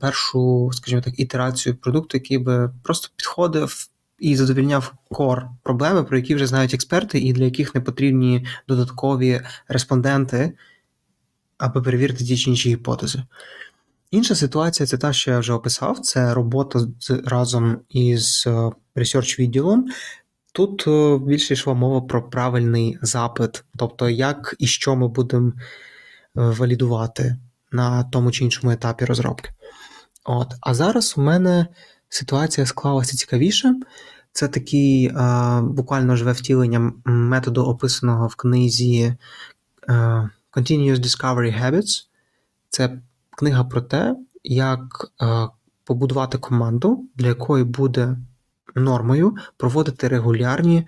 першу, скажімо так, ітерацію продукту, який би просто підходив і задовільняв кор проблеми, про які вже знають експерти, і для яких не потрібні додаткові респонденти, аби перевірити ті чи інші гіпотези. Інша ситуація це та, що я вже описав, це робота з, разом із research відділом Тут е, більше йшла мова про правильний запит, тобто як і що ми будемо е, валідувати на тому чи іншому етапі розробки. От. А зараз у мене ситуація склалася цікавіше. Це такий е, буквально живе втілення методу, описаного в книзі а, Continuous Discovery Habits. Це книга про те, як а, побудувати команду, для якої буде нормою проводити регулярні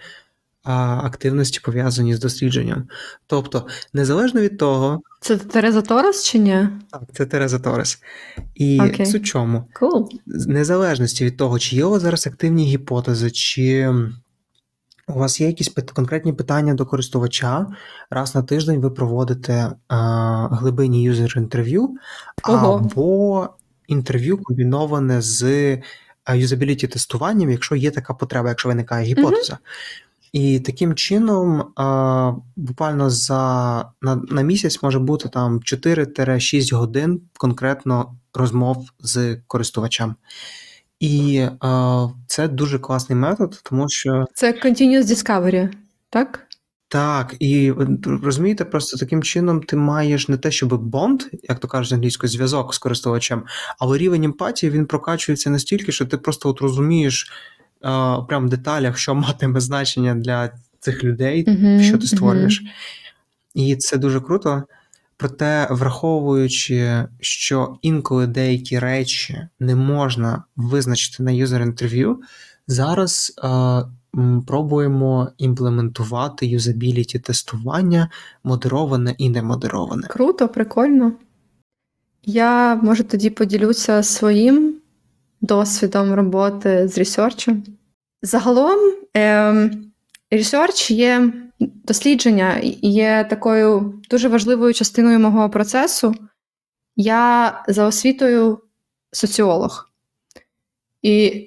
активності, пов'язані з дослідженням. Тобто, незалежно від того. Це Тереза Торес чи ні? Так, це Тереза Торес. І okay. суть чому? Cool. Незалежності від того, чи є у вас зараз активні гіпотези, чи у вас є якісь конкретні питання до користувача, раз на тиждень ви проводите а, глибинні юзер-інтерв'ю, або інтерв'ю комбіноване з юзабіліті тестуванням, якщо є така потреба, якщо виникає гіпотеза. Mm-hmm. І таким чином, а, буквально за на, на місяць може бути там 4-6 годин конкретно розмов з користувачем. І а, це дуже класний метод, тому що це Continuous Discovery, так? Так, і розумієте, просто таким чином ти маєш не те, щоб бонд, як то кажуть англійською, зв'язок з користувачем, але рівень емпатії він прокачується настільки, що ти просто от розумієш а, прям в деталях, що <laughs> матиме значення для цих людей, uh-huh, що ти створюєш. Uh-huh. І це дуже круто. Проте, враховуючи, що інколи деякі речі не можна визначити на юзер-інтерв'ю, зараз. А, пробуємо імплементувати usability тестування, модероване і немодероване. Круто, прикольно. Я може тоді поділюся своїм досвідом роботи з research ем. Загалом, е, research є дослідження, є такою дуже важливою частиною мого процесу. Я за освітою соціолог. І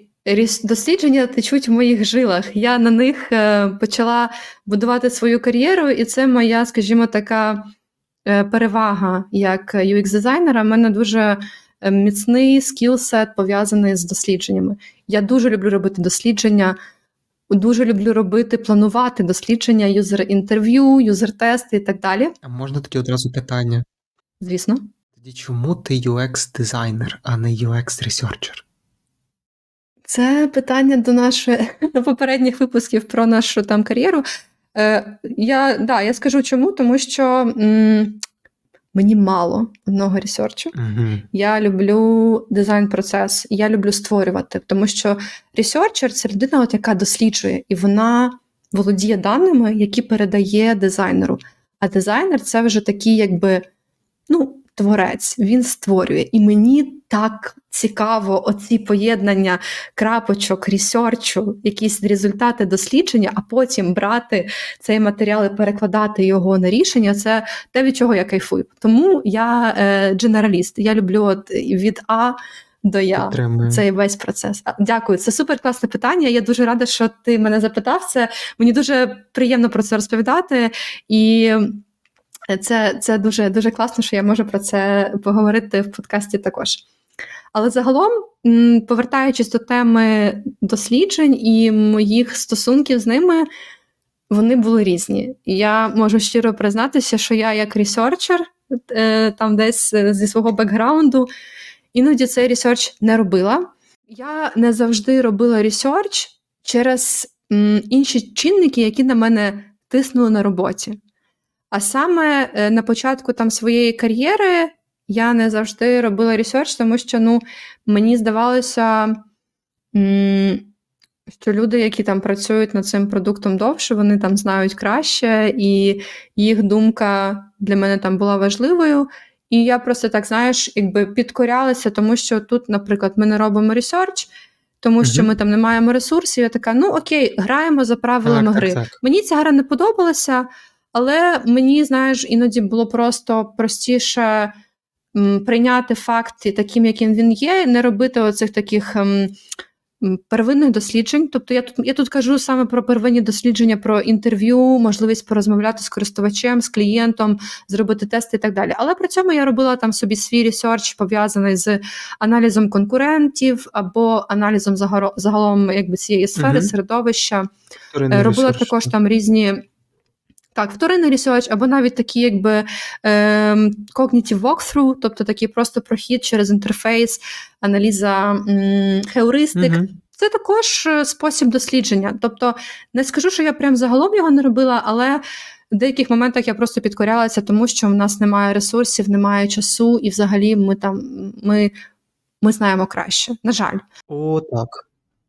Дослідження течуть в моїх жилах. Я на них е, почала будувати свою кар'єру, і це моя, скажімо, така е, перевага як UX-дизайнера. У мене дуже е, міцний скілсет пов'язаний з дослідженнями. Я дуже люблю робити дослідження, дуже люблю робити, планувати дослідження, юзер-інтерв'ю, юзер-тести і так далі. А можна тоді одразу питання? Звісно. Тоді чому ти UX-дизайнер, а не UX-researcher? Це питання до нашої до попередніх випусків про нашу там кар'єру. Е, Я да, я скажу чому, тому що м, мені мало одного research у. Угу. Я люблю дизайн-процес, я люблю створювати, тому що researcher це людина, от, яка досліджує, і вона володіє даними, які передає дизайнеру. А дизайнер це вже такий, якби ну, творець, він створює. І мені так цікаво оці поєднання крапочок, ресерчу, якісь результати дослідження, а потім брати цей матеріал і перекладати його на рішення. Це те, від чого я кайфую. Тому я е, дженераліст. Я люблю от від А до Я. Підтримую. Цей весь процес. Дякую, це супер класне питання. Я дуже рада, що ти мене запитав. Це мені дуже приємно про це розповідати, і це, це дуже, дуже класно, що я можу про це поговорити в подкасті також. Але загалом, повертаючись до теми досліджень і моїх стосунків з ними, вони були різні. Я можу щиро признатися, що я як researcher, е, там десь е, зі свого бекграунду, іноді цей research не робила. Я не завжди робила research через інші чинники, які на мене тиснули на роботі. А саме е, на початку там своєї кар'єри я не завжди робила research, тому що ну, мені здавалося, що люди, які там працюють над цим продуктом довше, вони там знають краще, і їх думка для мене там була важливою. І я просто так, знаєш, якби підкорялася, тому що тут, наприклад, ми не робимо research, тому що Мгм. ми там не маємо ресурсів. Я така, ну okay, граємо за правилами Так, так, гри. так. Мені ця гра не подобалася, але мені, знаєш, іноді було просто простіше м, прийняти факти таким, яким він є, не робити оцих таких. ем, м, Первинних досліджень, тобто я тут я тут кажу саме про первинні дослідження, про інтерв'ю, можливість порозмовляти з користувачем, з клієнтом, зробити тести і так далі. Але при цьому я робила там собі свій research, пов'язаний з аналізом конкурентів або аналізом загалом якби цієї сфери, Мгм. середовища. Е, Робила research. також там різні. Так, вторинний research, або навіть такі, якби ем, cognitive walkthrough, тобто такий просто прохід через інтерфейс, аналіза м, евристик. Мгм. Це також е, спосіб дослідження. Тобто, не скажу, що я прям загалом його не робила, але в деяких моментах я просто підкорялася, тому що в нас немає ресурсів, немає часу, і взагалі ми там ми, ми знаємо краще. На жаль. О, так.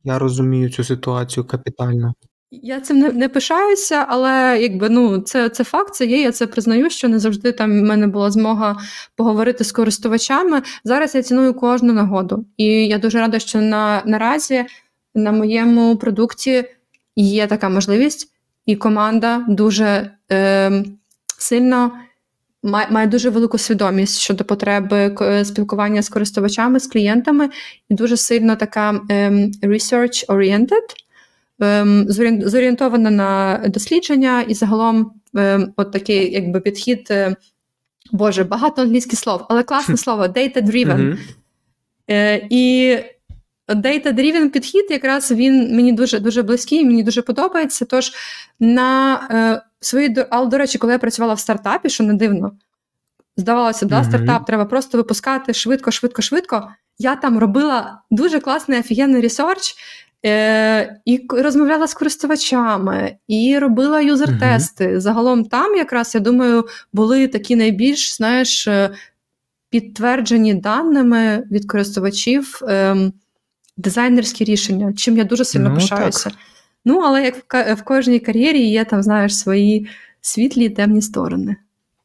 Я розумію цю ситуацію капітально. Я цим не, не пишаюся, але якби ну це, це факт, це є. Я це признаю, що не завжди там в мене була змога поговорити з користувачами. Зараз я ціную кожну нагоду, і я дуже рада, що на наразі на моєму продукті є така можливість, і команда дуже е, сильно має, має дуже велику свідомість щодо потреби спілкування з користувачами, з клієнтами, і дуже сильно така ем, research-oriented зорієнтована на дослідження і загалом ем, от такий якби підхід. е, Боже, багато англійських слов, але класне <laughs> слово data-driven. Е, і data-driven підхід, якраз він мені дуже дуже близький, мені дуже подобається. Тож на е, свої але, до речі, коли я працювала в стартапі, що не дивно, здавалося, да, стартап треба просто випускати швидко, швидко, швидко. Я там робила дуже класний офігенний research. Е, і розмовляла з користувачами, і робила user-тести. Загалом там, якраз, я думаю, були такі найбільш, знаєш, е, підтверджені даними від користувачів ем, дизайнерські рішення, чим я дуже сильно Ну, пишаюся. так. Ну, але як в, в кожній кар'єрі є там, знаєш, свої світлі і темні сторони.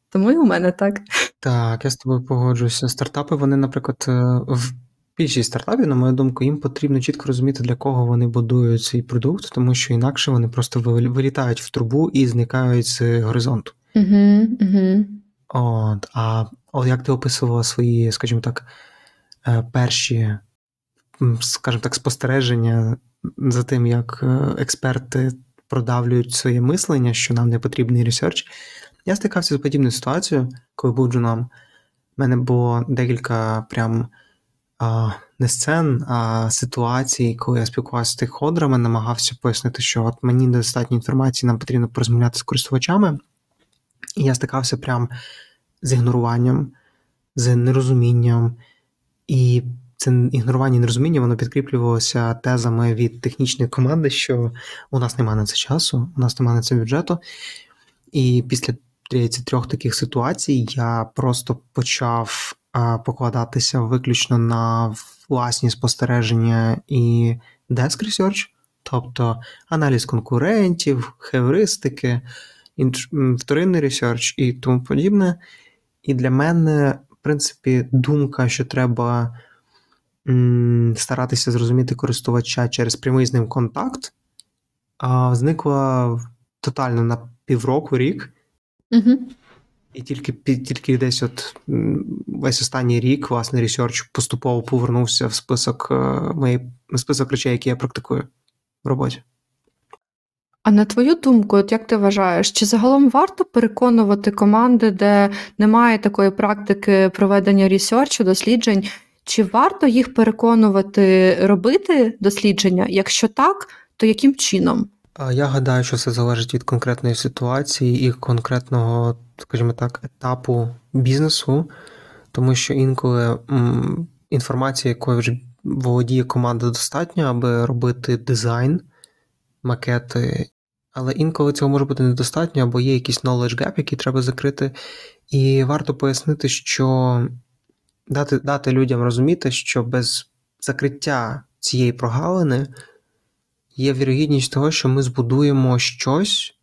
Тому і у мене так. Так, я з тобою погоджуюся. Стартапи, вони, наприклад, е, в більшість стартапів, на мою думку, їм потрібно чітко розуміти, для кого вони будують свій продукт, тому що інакше вони просто вилітають в трубу і зникають з горизонту. Угу, угу. От, а от як ти описувала свої, скажімо так, е, перші, скажімо так, спостереження за тим, як е, експерти продавлюють своє мислення, що нам не потрібний research. Я стикався з подібною ситуацією, коли був джуном. У мене було декілька прям а, не сцен, а ситуацій, коли я спілкувався з стейкхолдерами, намагався пояснити, що от мені недостатньо інформації, нам потрібно порозмовляти з користувачами. І я стикався прям з ігноруванням, з нерозумінням, і це ігнорування і нерозуміння воно підкріплювалося тезами від технічної команди, що у нас немає на це часу, у нас немає на це бюджету. І після здається, трьох таких ситуацій я просто почав покладатися виключно на власні спостереження і desk research, тобто аналіз конкурентів, евристики, вторинний research і тому подібне. І для мене, в принципі, думка, що треба старатися зрозуміти користувача через прямий з ним контакт, зникла тотально на півроку рік. Угу. І тільки тільки десь от весь останній рік власне research поступово повернувся в список е, моєї список речей, які я практикую в роботі. А на твою думку, от як ти вважаєш, чи загалом варто переконувати команди, де немає такої практики проведення ресерчу, досліджень, чи варто їх переконувати робити дослідження? Якщо так, то яким чином? Я гадаю, що це залежить від конкретної ситуації і конкретного, скажімо так, етапу бізнесу, тому що інколи інформація, якою вже володіє команда, достатньо, аби робити дизайн, макети. Але інколи цього може бути недостатньо, або є якийсь knowledge gap, який треба закрити. І варто пояснити, що дати, дати людям розуміти, що без закриття цієї прогалини є вірогідність того, що ми збудуємо щось,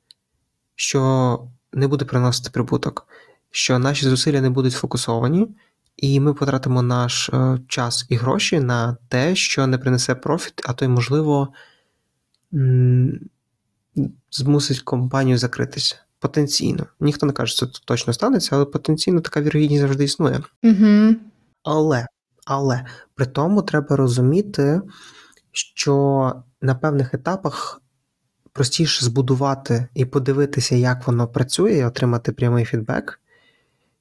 що не буде приносити прибуток, що наші зусилля не будуть сфокусовані, і ми потратимо наш е, час і гроші на те, що не принесе профіт, а то й, можливо, змусить компанію закритися. Потенційно. Ніхто не каже, що це точно станеться, але потенційно така вірогідність завжди існує. Угу. Але, але при тому треба розуміти, що на певних етапах простіше збудувати і подивитися, як воно працює, і отримати прямий feedback,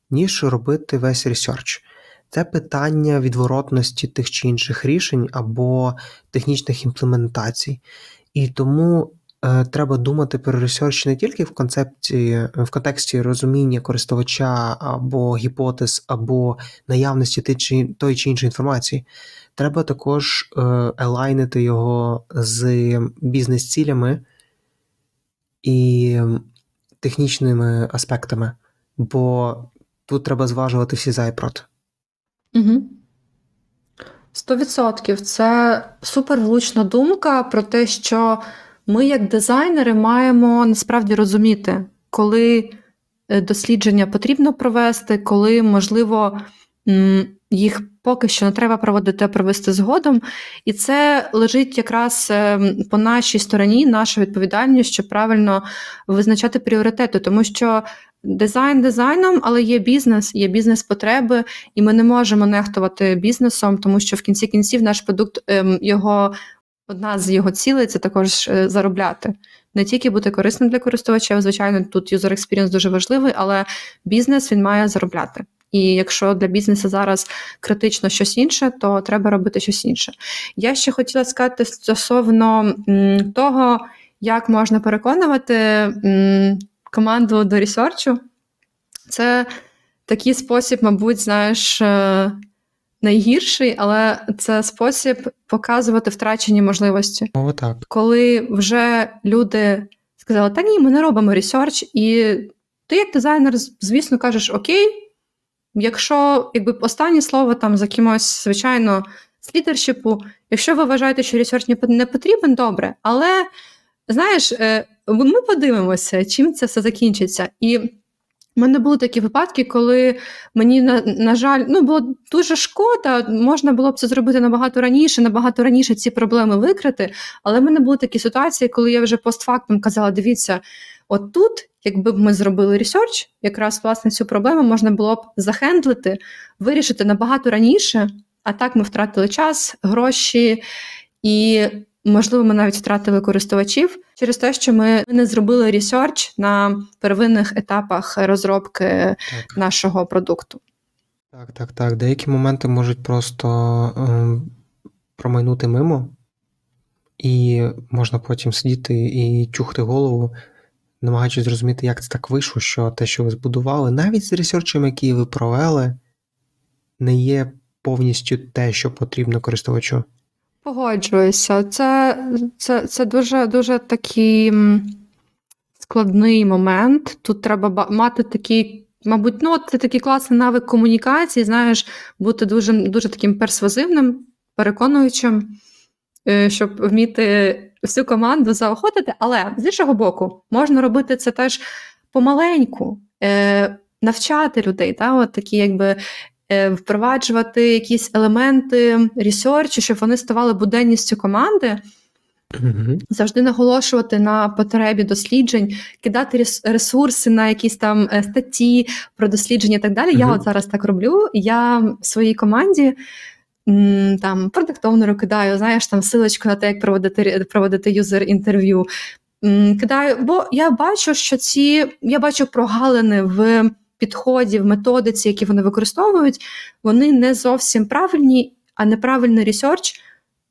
ніж робити весь research. Це питання відворотності тих чи інших рішень або технічних імплементацій. І тому е, треба думати про research не тільки в концепції, в контексті розуміння користувача або гіпотез, або наявності тої чи іншої інформації. Треба також е, елайнити його з бізнес-цілями і технічними аспектами, бо тут треба зважувати всі за і проти. Угу. Сто відсотків. Це супер влучна думка про те, що ми, як дизайнери, маємо насправді розуміти, коли е, дослідження потрібно провести, коли можливо їх поки що не треба проводити, а провести згодом. І це лежить якраз ем, по нашій стороні, наша відповідальність, щоб правильно визначати пріоритети, тому що. Дизайн дизайном, але є бізнес, є бізнес-потреби, і ми не можемо нехтувати бізнесом, тому що в кінці кінців наш продукт ем, його одна з його цілей це також е, заробляти. Не тільки бути корисним для користувачів, звичайно, тут user experience дуже важливий, але бізнес він має заробляти. І якщо для бізнесу зараз критично щось інше, то треба робити щось інше. Я ще хотіла сказати стосовно того, як можна переконувати команду до ресерчу. Це такий спосіб, мабуть, знаєш, е, найгірший, але це спосіб показувати втрачені можливості. О, так. Коли вже люди сказали, та ні, ми не робимо research, і ти, як дизайнер, звісно, кажеш, okay. Якщо якби останнє слово там за кимось, звичайно, з leadership у, якщо ви вважаєте, що research не потрібен, добре, але знаєш, е, ми подивимося, чим це все закінчиться. І в мене були такі випадки, коли мені, на, на жаль, ну було дуже шкода, можна було б це зробити набагато раніше, набагато раніше ці проблеми викрити. Але в мене були такі ситуації, коли я вже постфактум казала: дивіться, от тут Якби б ми зробили research, якраз власне цю проблему можна було б за handle ити, вирішити набагато раніше, а так ми втратили час, гроші і, можливо, ми навіть втратили користувачів через те, що ми не зробили research на первинних етапах розробки так. нашого продукту. Так, так, так. Деякі моменти можуть просто ем, промайнути мимо, і можна потім сидіти і чухти голову намагаючись зрозуміти, як це так вийшло, що те, що ви збудували, навіть з ресерчем, який ви провели, не є повністю те, що потрібно користувачу. Погоджуюся. Це це, це дуже дуже такий складний момент. Тут треба мати такий, мабуть, ну, це такий класний навик комунікації, знаєш, бути дуже, дуже таким персвазивним, переконуючим, е, щоб вміти всю команду заохотити. Але з іншого боку, можна робити це теж помаленьку, е, навчати людей, та, от такі якби. Е, впроваджувати якісь елементи ресерчу, щоб вони ставали буденністю команди, завжди наголошувати на потребі досліджень, кидати ресурси на якісь там е, статті про дослідження і так далі. Я от зараз так роблю. Я в своїй команді там product owner у кидаю, знаєш, там силочку на те, як проводити проводити user інтерв'ю. Кидаю, бо я бачу, що ці я бачу прогалини в підході, в методиці, які вони використовують, вони не зовсім правильні, а неправильний research,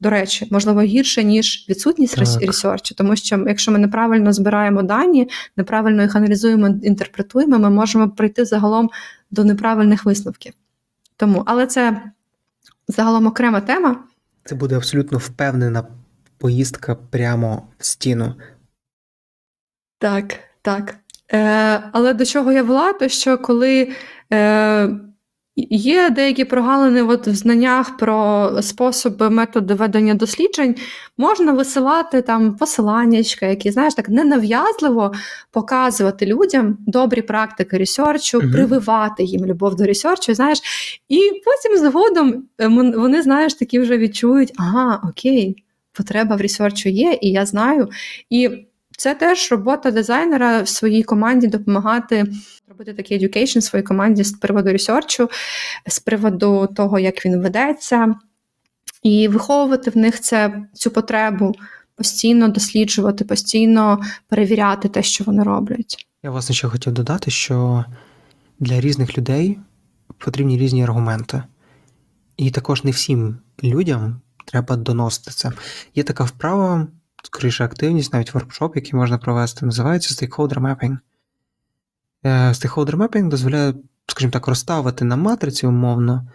до речі, можливо, гірше, ніж відсутність так. research у. Тому що, якщо ми неправильно збираємо дані, неправильно їх аналізуємо, інтерпретуємо, ми можемо прийти загалом до неправильних висновків. Тому, але це загалом окрема тема. Це буде абсолютно впевнена поїздка прямо в стіну. Так, так. Е, Але до чого я вела, то що коли е, є деякі прогалини от в знаннях про способи, методи ведення досліджень, можна висилати там посиланнячка, які, знаєш, так ненав'язливо показувати людям добрі практики ресерчу, угу. прививати їм любов до ресерчу, знаєш, і потім згодом е, вони, знаєш, такі вже відчують, ага, окей, потреба в ресерчу є, і я знаю. І це теж робота дизайнера в своїй команді допомагати робити такий education в своїй команді з приводу ресерчу, з приводу того, як він ведеться, і виховувати в них це, цю потребу, постійно досліджувати, постійно перевіряти те, що вони роблять. Я власне ще хотів додати, що для різних людей потрібні різні аргументи. І також не всім людям треба доносити це. Є така вправа скоріше активність, навіть воркшоп, який можна провести, називається Stakeholder Mapping. Stakeholder Mapping дозволяє, скажімо так, розставити на матриці умовно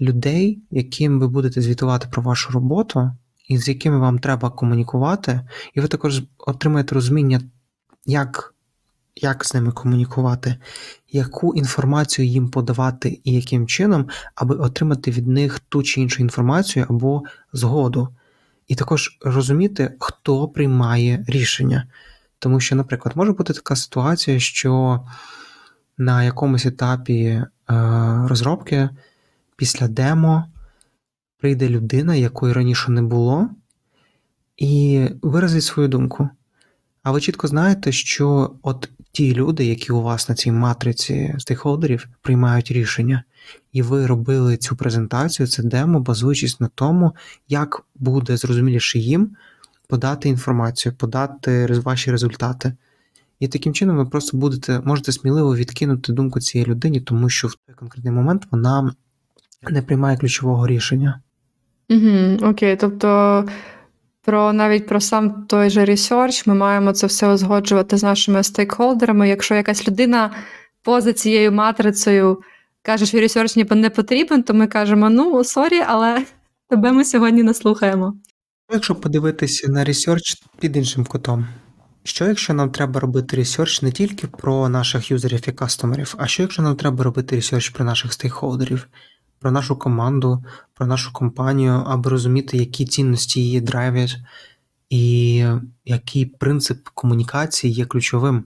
людей, яким ви будете звітувати про вашу роботу, і з якими вам треба комунікувати, і ви також отримаєте розуміння, як як з ними комунікувати, яку інформацію їм подавати і яким чином, аби отримати від них ту чи іншу інформацію або згоду і також розуміти, хто приймає рішення. Тому що, наприклад, може бути така ситуація, що на якомусь етапі е, розробки після демо прийде людина, якої раніше не було, і виразить свою думку. А ви чітко знаєте, що от ті люди, які у вас на цій матриці стейкхолдерів, приймають рішення, і ви робили цю презентацію, це демо, базуючись на тому, як буде зрозуміліше їм подати інформацію, подати ваші результати. І таким чином ви просто будете, можете сміливо відкинути думку цієї людині, тому що в той конкретний момент вона не приймає ключового рішення. Угу, Окей, тобто про навіть про сам той же ресерч ми маємо це все узгоджувати з нашими стейкхолдерами. Якщо якась людина поза цією матрицею каже, що research не потрібен, то ми кажемо: ну, sorry, але тебе ми сьогодні не слухаємо. Якщо подивитися на research під іншим кутом, що якщо нам треба робити research не тільки про наших user ів і customer ів, а що якщо нам треба робити research про наших стейкхолдерів, про нашу команду, про нашу компанію, аби розуміти, які цінності її драйвять, і який принцип комунікації є ключовим.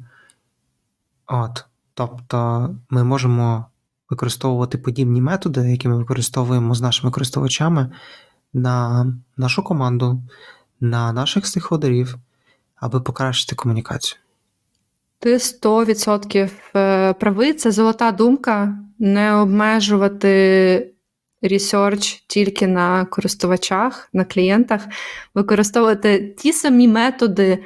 От, Тобто ми можемо використовувати подібні методи, які ми використовуємо з нашими користувачами на нашу команду, на наших стейкхолдерів, аби покращити комунікацію. Ти 100% е, правий. Це золота думка не обмежувати research тільки на користувачах, на клієнтах, використовувати ті самі методи.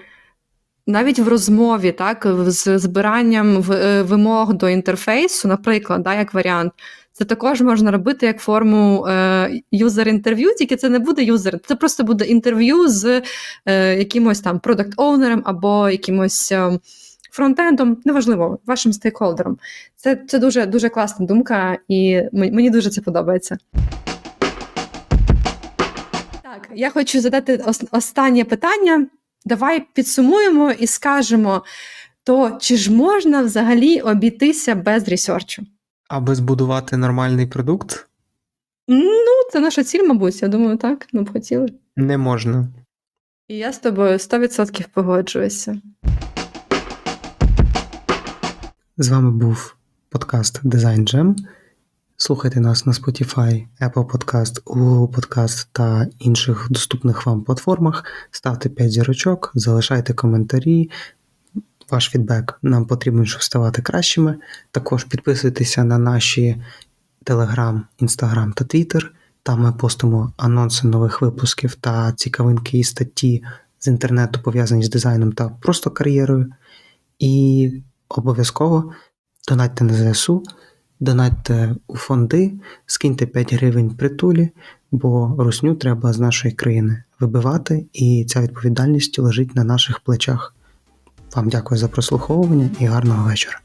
Навіть в розмові, так, з збиранням е, вимог до інтерфейсу, наприклад, да, як варіант, це також можна робити як форму юзер-інтерв'ю, тільки це не буде юзер, це просто буде інтерв'ю з е, якимось там продакт-оунером або якимось. Е, фронтендом, неважливо, вашим стейкхолдером. Це, це дуже, дуже класна думка, і мені дуже це подобається. Так, я хочу задати ос- останнє питання. Давай підсумуємо і скажемо, то чи ж можна взагалі обійтися без ресерчу? Аби збудувати нормальний продукт, Ну, це наша ціль, мабуть. Я думаю, так. Ми б хотіли. не можна. І я з тобою 100% погоджуюся. З вами був подкаст Design Jam. Слухайте нас на Spotify, Apple Podcast, Google Podcast та інших доступних вам платформах. Ставте 5 зірочок, залишайте коментарі. Ваш фідбек нам потрібен, щоб ставати кращими. Також підписуйтеся на наші Telegram, Instagram та Twitter. Там ми постимо анонси нових випусків та цікавинки і статті з інтернету, пов'язані з дизайном та просто кар'єрою. І обов'язково донатьте на ЗСУ, донатьте у фонди, скиньте 5 гривень притулі, бо русню треба з нашої країни вибивати, і ця відповідальність лежить на наших плечах. Вам дякую за прослуховування і гарного вечора.